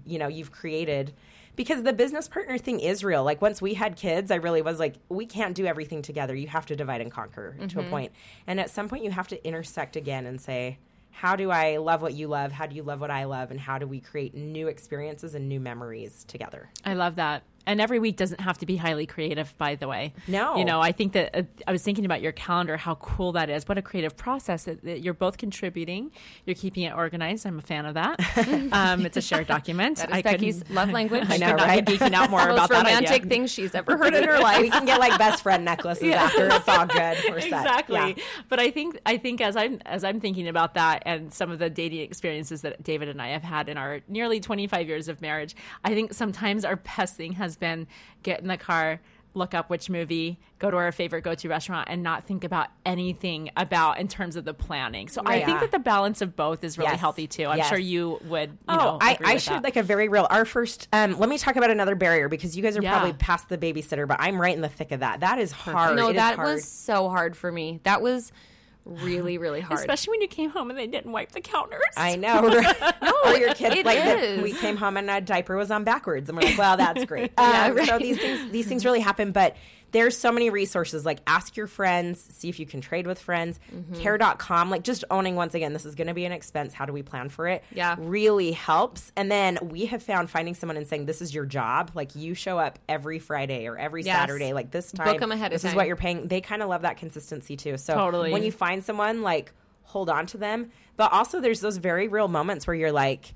you know, you've created because the business partner thing is real. Like once we had kids, I really was like, we can't do everything together. You have to divide and conquer to a mm-hmm. point. And at some point, you have to intersect again and say, how do I love what you love? How do you love what I love? And how do we create new experiences and new memories together? I love that. And every week doesn't have to be highly creative, by the way. No. You know, I think that uh, I was thinking about your calendar, how cool that is. What a creative process that, that you're both contributing. You're keeping it organized. I'm a fan of that. um, it's a shared document. That is I Becky's couldn't- love language. I know, right? geeking out more Most about that romantic idea. thing she's ever heard in her life. we can get like best friend necklaces after. It's all good. We're exactly Yeah. but i think i think as i'm as i'm thinking about that and some of the dating experiences that david and i have had in our nearly 25 years of marriage i think sometimes our best thing has been get in the car look up which movie go to our favorite go-to restaurant and not think about anything about in terms of the planning so i think that the balance of both is really Yes. healthy too i'm Yes. sure you would you Oh, know I, agree I with shared that. like a very real. Our first, um, let me talk about another barrier because you guys are Yeah. probably past the babysitter, but I'm right in the thick of that. That is hard. no, It is that hard. was so hard for me. That was really, really hard. especially when you came home and they didn't wipe the counters I know. no, or your kids like is. we came home and a diaper was on backwards, and we're like, "Well, that's great." Um, So right. these things, these things really happen, but there's so many resources. Like, ask your friends, see if you can trade with friends. Mm-hmm. Care.com, like just owning once again, this is going to be an expense. How do we plan for it? Yeah. really helps. And then we have found finding someone and saying, "This is your job." Like you show up every Friday or every Yes. Saturday, like this time. 'em ahead of This is time. what you're paying. They kind of love that consistency too. So Totally. when you find someone like hold on to them but also there's those very real moments where you're like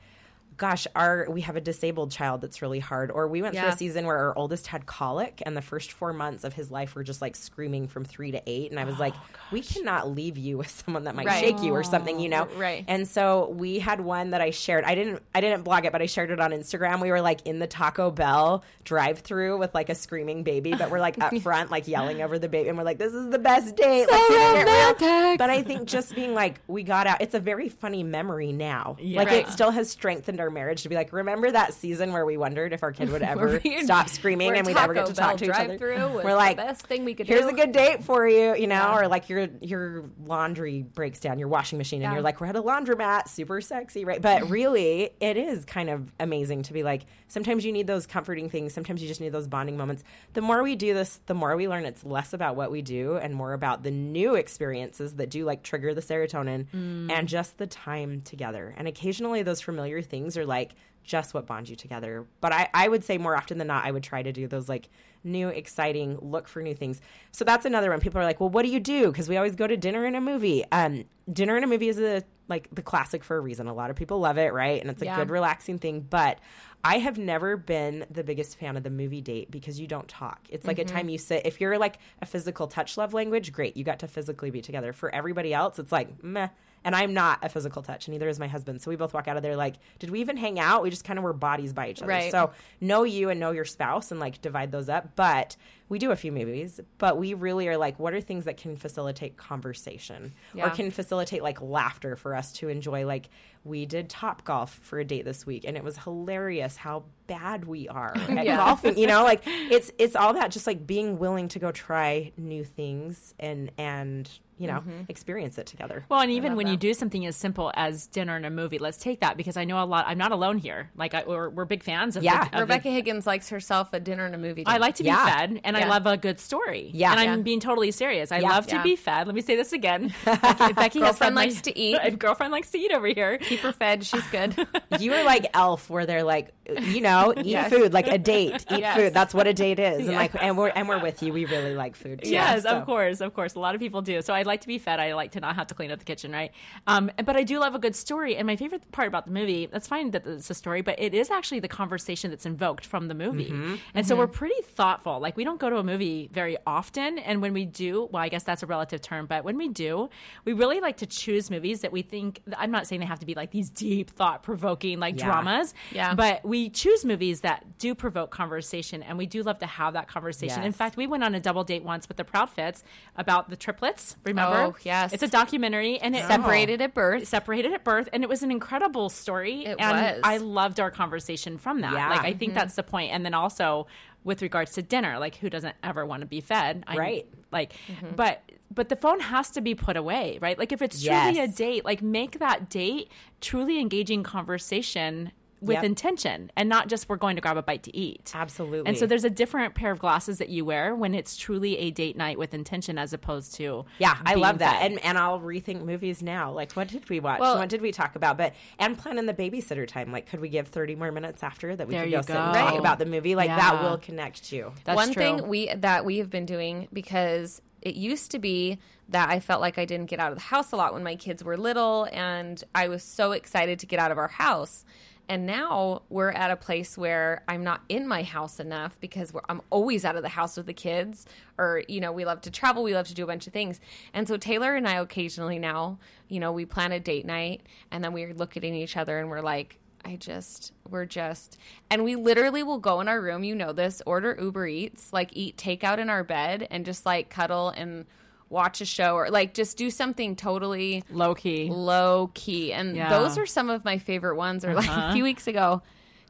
gosh our we have a disabled child that's really hard or we went through a season where our oldest had colic and the first four months of his life were just like screaming from three to eight and i was like oh, we cannot leave you with someone that might Right. shake you or something you know Right. and so we had one that i shared i didn't i didn't blog it but i shared it on instagram we were like in the taco bell drive through with like a screaming baby but we're like up front like yelling over the baby and we're like this is the best date like real. romantic. but i think just being like we got out it's a very funny memory now like Right. it still has strengthened our marriage to be like remember that season where we wondered if our kid would ever stop screaming and we'd ever get to talk to each other? we're the like best thing we could here's do. a good date for you you know or like your your laundry breaks down your washing machine and Yeah. you're like we're at a laundromat super sexy right? But really it is kind of amazing to be like sometimes you need those comforting things sometimes you just need those bonding moments. The more we do this the more we learn it's less about what we do and more about the new experiences that do like trigger the serotonin mm. and just the time together. And occasionally those familiar things are like just what bonds you together. But I, I would say more often than not i would try to do those like new exciting look for new things so that's another one people are like well what do you do because we always go to dinner and a movie um dinner and a movie is a like the classic for a reason a lot of people love it right and it's a Yeah. good relaxing thing but i have never been the biggest fan of the movie date because you don't talk it's like a time you sit if you're like a physical touch love language great you got to physically be together for everybody else it's like meh and I'm not a physical touch, and neither is my husband. So we both walk out of there like, did we even hang out? We just kind of were bodies by each other. Right. So know you and know your spouse and like divide those up. But we do a few movies, but we really are like, what are things that can facilitate conversation or can facilitate like laughter for us to enjoy? Like we did Top Golf for a date this week, and it was hilarious how bad we are at Yeah. golfing. You know, like it's it's all that just like being willing to go try new things and and you know, mm-hmm. experience it together. Well, and even when you do something as simple as dinner and a movie, let's take that because I know a lot. I'm not alone here. Like I, we're, we're big fans of Yeah. the, of the- Rebecca Higgins likes herself a dinner and a movie. I like to be Yeah. fed, and I love a good story. Yeah. and I'm Yeah. being totally serious. I Yeah. love to Yeah. be fed. Let me say this again. Becky, Becky has Girlfriend fed my- likes to eat. Girlfriend likes to eat over here. Keep her fed. She's good. You are like Elf, where they're like, you know, eat Yes. food, like a date, eat Yes. food. That's what a date is, and like, and we're and we're with you. We really like food. Too, Yes, so. of course, of course. A lot of people do. So I like to be fed. I like to not have to clean up the kitchen, right? Um, but I do love a good story. And my favorite part about the movie, that's fine that it's a story, but it is actually the conversation that's invoked from the movie. Mm-hmm. And so we're pretty thoughtful. Like we don't go to a movie very often. And when we do, well, I guess that's a relative term, but when we do, we really like to choose movies that we think, I'm not saying they have to be like these deep, thought provoking, like Yeah. dramas. Yeah. But we choose movies that do provoke conversation. And we do love to have that conversation. In fact, we went on a double date once with the Proud Fits about the triplets. Remember? Oh, yes. It's a documentary, and it Separated at birth. separated at birth, and it was an incredible story. It and was. I loved our conversation from that. Yeah. Like I think mm-hmm. that's the point. And then also with regards to dinner, like who doesn't ever want to be fed? I, Right. Like, mm-hmm. but but the phone has to be put away, right? Like if it's truly Yes. a date, like make that date truly engaging conversation with Yep. intention and not just we're going to grab a bite to eat. Absolutely. And so there's a different pair of glasses that you wear when it's truly a date night with intention as opposed to Yeah, I love that. fed. And and I'll rethink movies now. Like what did we watch? Well- what did we talk about? But and plan in the babysitter time. Like could we give 30 more minutes after that we There could you go, sit and go. talk about the movie? Like that will connect you. That's true. One true. thing we that we have been doing because it used to be that I felt like I didn't get out of the house a lot when my kids were little and I was so excited to get out of our house. And now we're at a place where I'm not in my house enough because I'm always out of the house with the kids, or, you know, we love to travel, we love to do a bunch of things. And so Taylor and I occasionally now, you know, we plan a date night and then we look at each other and we're like, I just, we're just, and we literally will go in our room, you know this, order Uber Eats, like eat takeout in our bed and just like cuddle and watch a show or like just do something totally low key. low key. And Yeah. those are some of my favorite ones. Or like a few weeks ago,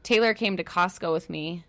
Taylor came to Costco with me.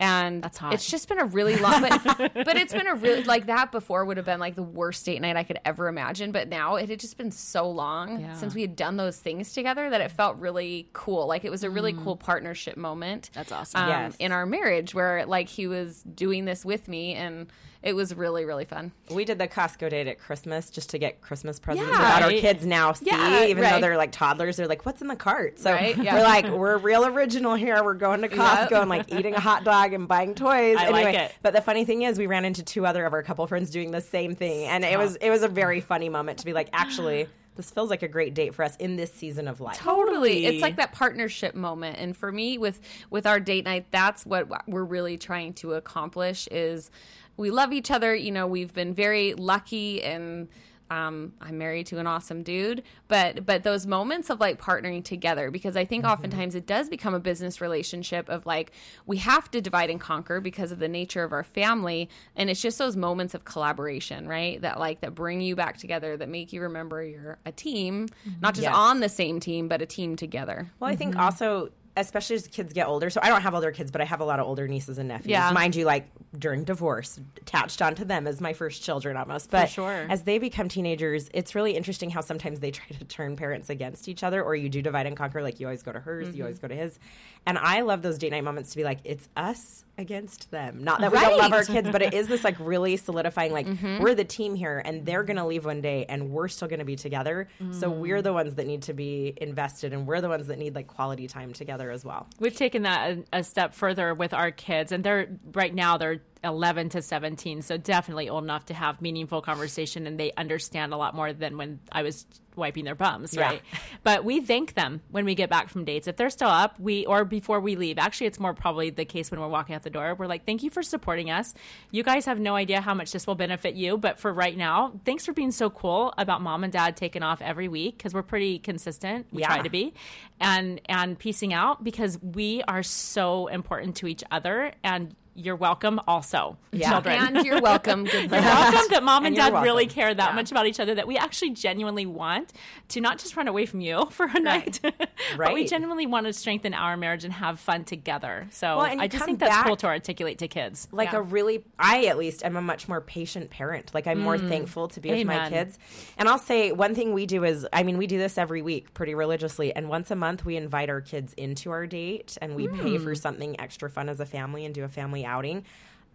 And That's hot. it's just been a really long, but, but it's been a really, like that before would have been like the worst date night I could ever imagine. But now it had just been so long Yeah. since we had done those things together that it felt really cool. Like it was a really cool partnership moment. Mm. That's awesome. Um, Yes. In our marriage where like he was doing this with me and it was really, really fun. We did the Costco date at Christmas just to get Christmas presents Yeah. that our kids now see, Yeah, even though they're like toddlers. They're like, "What's in the cart?" So Right, yeah. we're like, "We're real original here. We're going to Costco Yep. and like eating a hot dog and buying toys." I like it. but the funny thing is, we ran into two other of our couple friends doing the same thing, and it was it was a very funny moment to be like, actually. This feels like a great date for us in this season of life. totally Totally. it's like that partnership moment and for me with with our date night that's what we're really trying to accomplish is we love each other you know we've been very lucky and um, I'm married to an awesome dude, but but those moments of like partnering together because I think oftentimes it does become a business relationship of like we have to divide and conquer because of the nature of our family, and it's just those moments of collaboration, right? That like that bring you back together, that make you remember you're a team, not just Yes. on the same team, but a team together. Well, I think also, especially as kids get older. So I don't have older kids, but I have a lot of older nieces and nephews. Yeah. Mind you, like during divorce, attached onto them as my first children almost. But sure. as they become teenagers, it's really interesting how sometimes they try to turn parents against each other, or you do divide and conquer. Like you always go to hers, you mm-hmm. always go to his. And I love those date night moments to be like, it's us against them. Not that we don't love our kids, but it is this like really solidifying, like mm-hmm. we're the team here, and they're gonna leave one day, and we're still gonna be together. So we're mm. the ones that need to be invested, and we're the ones that need like quality time together as well. We've taken that a, a step further with our kids, and they're right now they're 11 to 17, so definitely old enough to have meaningful conversation, and they understand a lot more than when I was wiping their bums, Yeah. right? But we thank them when we get back from dates. If they're still up, we or before we leave. Actually, it's more probably the case when we're walking out the door. We're like, "Thank you for supporting us. You guys have no idea how much this will benefit you, but for right now, thanks for being so cool about mom and dad taking off every week because we're pretty consistent. We Yeah. try to be, and and piecing out because we are so important to each other and you're welcome also, Yeah. children. And you're welcome. Good You're welcome that mom and, And dad really care that Yeah. much about each other that we actually genuinely want to not just run away from you for a night, but we genuinely want to strengthen our marriage and have fun together. So Well, I just think that's back- cool to articulate to kids. like Yeah. a really i at least am a much more patient parent like i'm more thankful to be with my Mm. Kids and i'll say one thing we do is i mean we do this every week pretty religiously and once a month we invite our kids into our date and we pay Mm. for something extra fun as a family and do a family outing.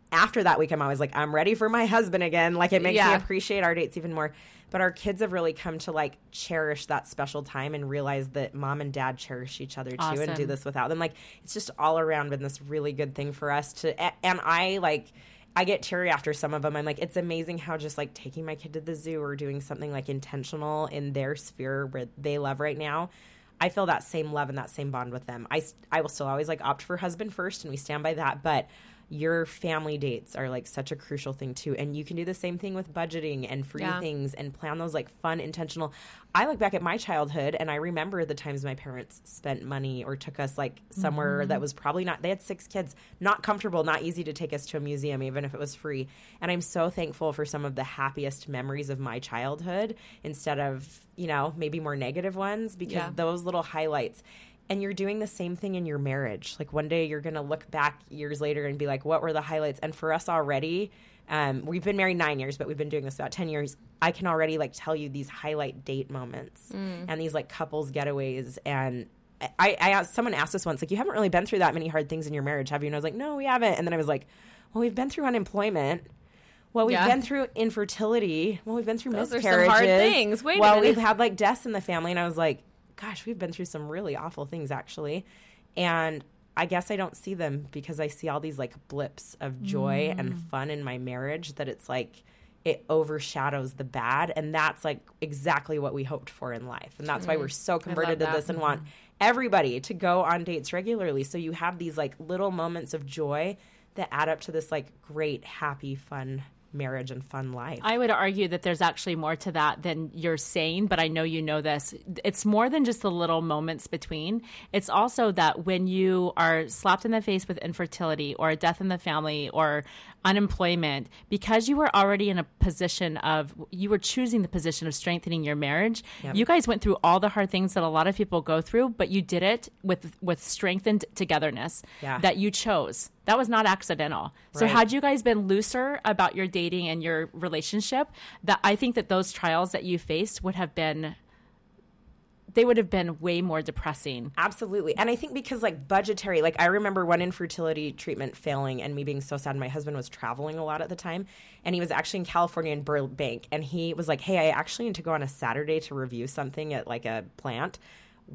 After that week i'm always like i'm ready for my husband again. Like it makes me appreciate our dates even more. But our kids have really come to like cherish that special time and realize that mom and dad cherish each other too and do this without them. Like it's just all around been this really good thing for us to and i like i get teary after some of them i'm like it's amazing how just like taking my kid to the zoo or doing something like intentional in their sphere where they love right now i feel that same love and that same bond with them. I, I will still always like opt for husband first and we stand by that but your family dates are like such a crucial thing too. And you can do the same thing with budgeting and free Yeah. things and plan those like fun intentional. I look back at my childhood and i remember the times my parents spent money or took us like somewhere mm-hmm. that was probably not they had six kids not comfortable not easy to take us to a museum even if it was free. And i'm so thankful for some of the happiest memories of my childhood instead of you know maybe more negative ones because Yeah. those little highlights and you're doing the same thing in your marriage. Like one day you're going to look back years later and be like, what were the highlights? And for us already, um, we've been married nine years, but we've been doing this about 10 years. I can already like tell you these highlight date moments and these like couples getaways. And I, I asked, someone asked us once, like, you haven't really been through that many hard things in your marriage, have you? And I was like, no, we haven't. And then I was like, well, we've been through unemployment. Well, we've Yeah. been through infertility. Well, we've been through Those are some miscarriages. hard things. Wait a well, we've had like deaths in the family, and I was like, gosh, we've been through some really awful things actually. And I guess I don't see them because I see all these like blips of joy and Mm. fun in my marriage that it's like it overshadows the bad. And that's like exactly what we hoped for in life. And that's why we're so converted to Mm. that. Mm-hmm. this and want everybody to go on dates regularly. So you have these like little moments of joy that add up to this like great, happy, fun marriage and fun life. I would argue that there's actually more to that than you're saying, but I know you know this. It's more than just the little moments between. It's also that when you are slapped in the face with infertility or a death in the family or unemployment, because you were already in a position of, you were choosing the position of strengthening your marriage, you guys went through all the hard things that a lot of people go through, but you did it with, with strengthened togetherness Yeah. that you chose. That was not accidental. So Right. had you guys been looser about your dating and your relationship, that I think that those trials that you faced would have been they would have been way more depressing. Absolutely. And I think because like budgetary, like I remember one infertility treatment failing and me being so sad. My husband was traveling a lot at the time and he was actually in California in Burbank and he was like, Hey, I actually need to go on a Saturday to review something at like a plant.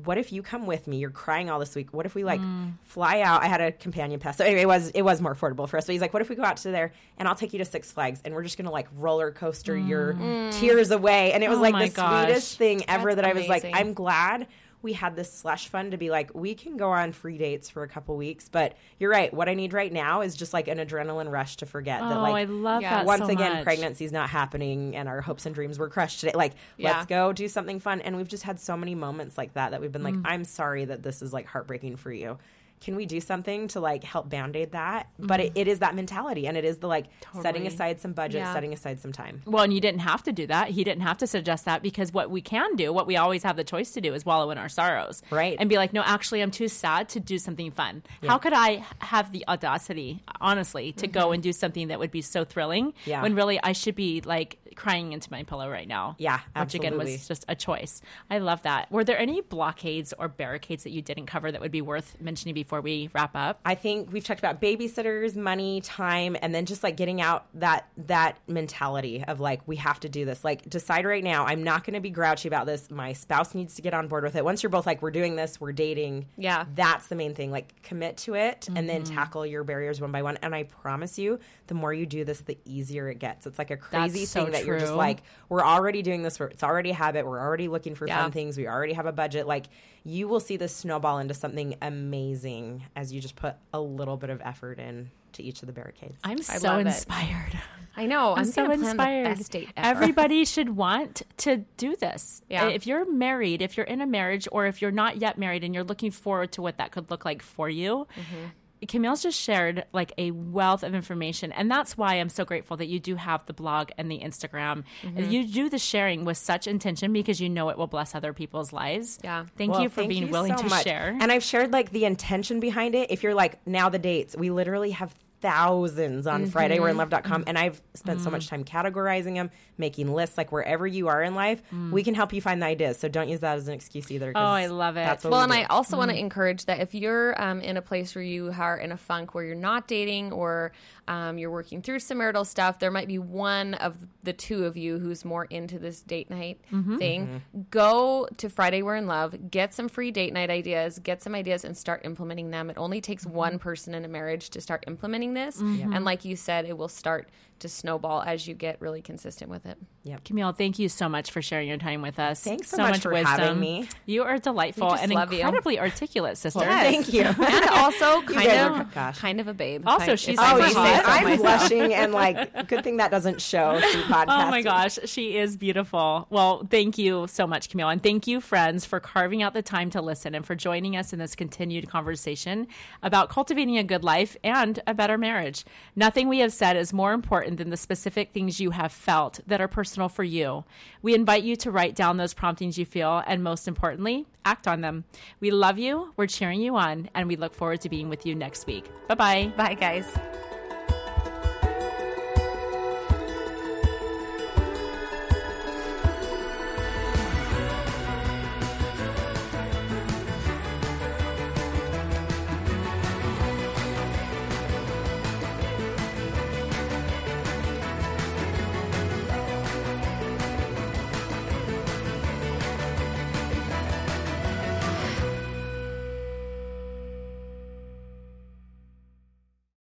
What if you come with me? You're crying all this week. What if we like mm. fly out? I had a companion pass. So anyway, it was it was more affordable for us. But he's like, What if we go out to there and I'll take you to Six Flags and we're just gonna like roller coaster your mm. tears away? And it was Oh like the gosh. sweetest thing ever That's that I was like. I'm glad we had this slush fund to be like, we can go on free dates for a couple weeks. But you're right. What I need right now is just like an adrenaline rush to forget that, oh, like, I love Yeah. that. once so again, much. pregnancy's not happening and our hopes and dreams were crushed today. Like, Yeah. let's go do something fun. And we've just had so many moments like that that we've been like, Mm. I'm sorry that this is like heartbreaking for you. Can we do something to like help band aid that? But it, it is that mentality and it is the like setting Mm. Aside some budget, Yeah. setting aside some time. Well, and you didn't have to do that. He didn't have to suggest that because what we can do, what we always have the choice to do, is wallow in our sorrows, Right. And be like, no, actually, I'm too sad to do something fun. How could I have the audacity, honestly, to go and do something that would be so thrilling Mm-hmm. Yeah. when really I should be like crying into my pillow right now? Yeah, which again was just a choice. I love that. Were there any blockades or barricades that you didn't cover that would be worth mentioning before we wrap up? I think we've talked about babysitters, money, time, and then just like getting out that that mentality of like we have to do this. Like decide right now, I'm not going to be grouchy about this. My spouse needs to get on board with it. Once you're both like we're doing this, we're dating. Yeah. That's the main thing. Like commit to it and then mm-hmm. tackle your barriers one by one. And I promise you, the more you do this, the easier it gets. It's like a crazy so thing that you're just like we're already doing this. It's already a habit. We're already looking for Yeah. fun things. We already have a budget. Like you will see this snowball into something amazing as you just put a little bit of effort in to each of the barricades. I'm I so love it. inspired. I know. I'm, I'm, so inspired. The best date ever. Everybody should want to do this. Yeah. If you're married, if you're in a marriage, or if you're not yet married and you're looking forward to what that could look like for you, Mm-hmm. Camille's just shared like a wealth of information. And that's why I'm so grateful that you do have the blog and the Instagram. Mm-hmm. You do the sharing with such intention because you know it will bless other people's lives. Yeah. Thank Well, you for thank being you willing so to much. share. And I've shared like the intention behind it. If you're like now the dates, we literally have thousands on Mm-hmm. FridayWe'reInLove.com, and I've spent so much time categorizing them, making lists. Like wherever you are in life, we can help you find the ideas. So don't use that as an excuse either. 'cause Mm. Oh, I love it. That's what Well, we and do. I also want to Mm-hmm. encourage that if you're um, in a place where you are in a funk where you're not dating or um, you're working through some marital stuff, there might be one of the two of you who's more into this date night Mm-hmm. thing. Go to Friday We're in Love, get some free date night ideas, get some ideas, and start implementing them. It only takes Mm-hmm. one person in a marriage to start implementing this. Mm-hmm. And like you said, it will start to snowball as you get really consistent with it. Yeah, Camille, thank you so much for sharing your time with us. Thanks so much for having me. You are delightful and love you. incredibly articulate, sister. Thank you. And also kind of are- kind of a babe. Also, she's if I oh, super may you say hot. say- so I'm oh myself. blushing and like good thing that doesn't show. Oh my gosh, she is beautiful. Well, thank you so much, Camille. And thank you, friends, for carving out the time to listen and for joining us in this continued conversation about cultivating a good life and a better marriage. Nothing we have said is more than the specific things you have felt that are personal for you. We invite you to write down those promptings you feel and, most importantly, act on them. We love you, we're cheering you on, and we look forward to being with you next week. Bye bye. Bye, guys.